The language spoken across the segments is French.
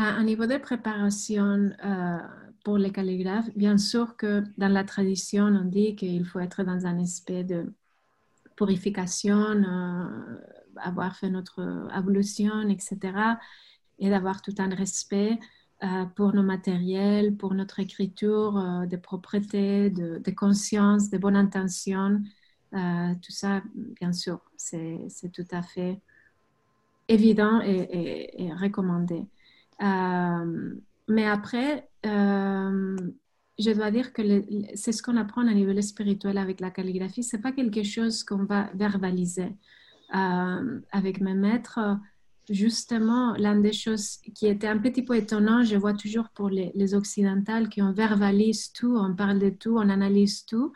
À un niveau de préparation euh, pour les calligraphes, bien sûr que dans la tradition, on dit qu'il faut être dans un aspect de purification, euh, avoir fait notre ablution, etc. Et d'avoir tout un respect euh, pour nos matériels, pour notre écriture, euh, de propreté, de, de, conscience, de bonne intention. tout ça, bien sûr, c'est tout à fait évident et recommandé. Mais après, euh, je dois dire que c'est ce qu'on apprend à niveau spirituel avec la calligraphie. C'est pas quelque chose qu'on va verbaliser. Euh, avec mes maîtres, justement, l'une des choses qui était un petit peu étonnant, je vois toujours pour les, les occidentales qui on verbalise tout, on parle de tout, on analyse tout.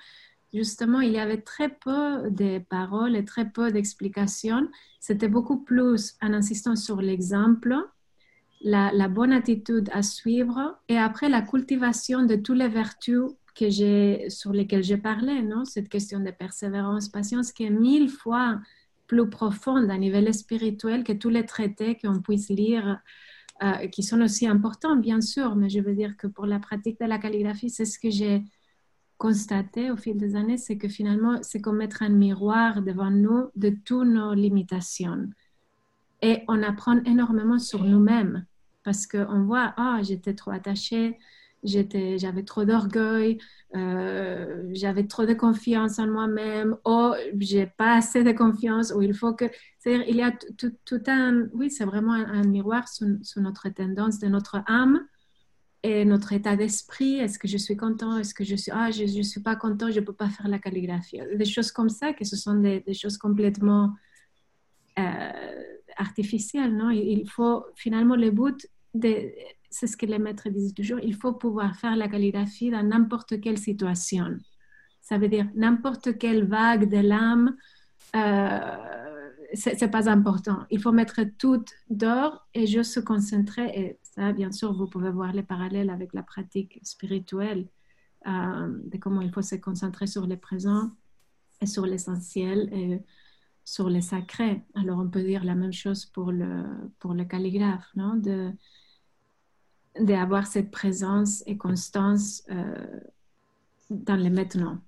Justement, il y avait très peu de paroles et très peu d'explications. C'était beaucoup plus en insistant sur l'exemple la, bonne attitude à suivre et après la cultivation de toutes les vertus que j'ai, sur lesquelles j'ai parlé, non? cette question de persévérance, patience qui est mille fois plus profonde à niveau spirituel que tous les traités qu'on puisse lire, euh, qui sont aussi importants, bien sûr, mais je veux dire que pour la pratique de la calligraphie, c'est ce que j'ai constaté au fil des années, c'est que finalement, c'est comme mettre un miroir devant nous de toutes nos limitations. Et on apprend énormément sur nous-mêmes parce qu'on voit, ah, j'étais trop attachée, j'avais trop d'orgueil, euh, j'avais trop de confiance en moi-même, oh, j'ai pas assez de confiance, ou il faut que, c'est-à-dire, il y a tout, un, oui, c'est vraiment un, miroir sur, notre tendance de notre âme et notre état d'esprit. Est-ce que je suis content? Est-ce que je suis, ah, je, ne suis pas content, je peux pas faire la calligraphie? Des choses comme ça, que ce sont des, choses complètement euh, artificielle. Non? Il faut finalement le but, c'est ce que les maîtres disent toujours, il faut pouvoir faire la calligraphie dans n'importe quelle situation. Ça veut dire n'importe quelle vague de l'âme, euh, c'est pas important. Il faut mettre tout d'or et juste se concentrer. Et ça, bien sûr, vous pouvez voir les parallèles avec la pratique spirituelle, euh, de comment il faut se concentrer sur le présent et sur l'essentiel. Sur le sacré. Alors on peut dire la même chose pour le, pour le calligraphe, non? De, d'avoir cette présence et constance euh, dans le maintenant.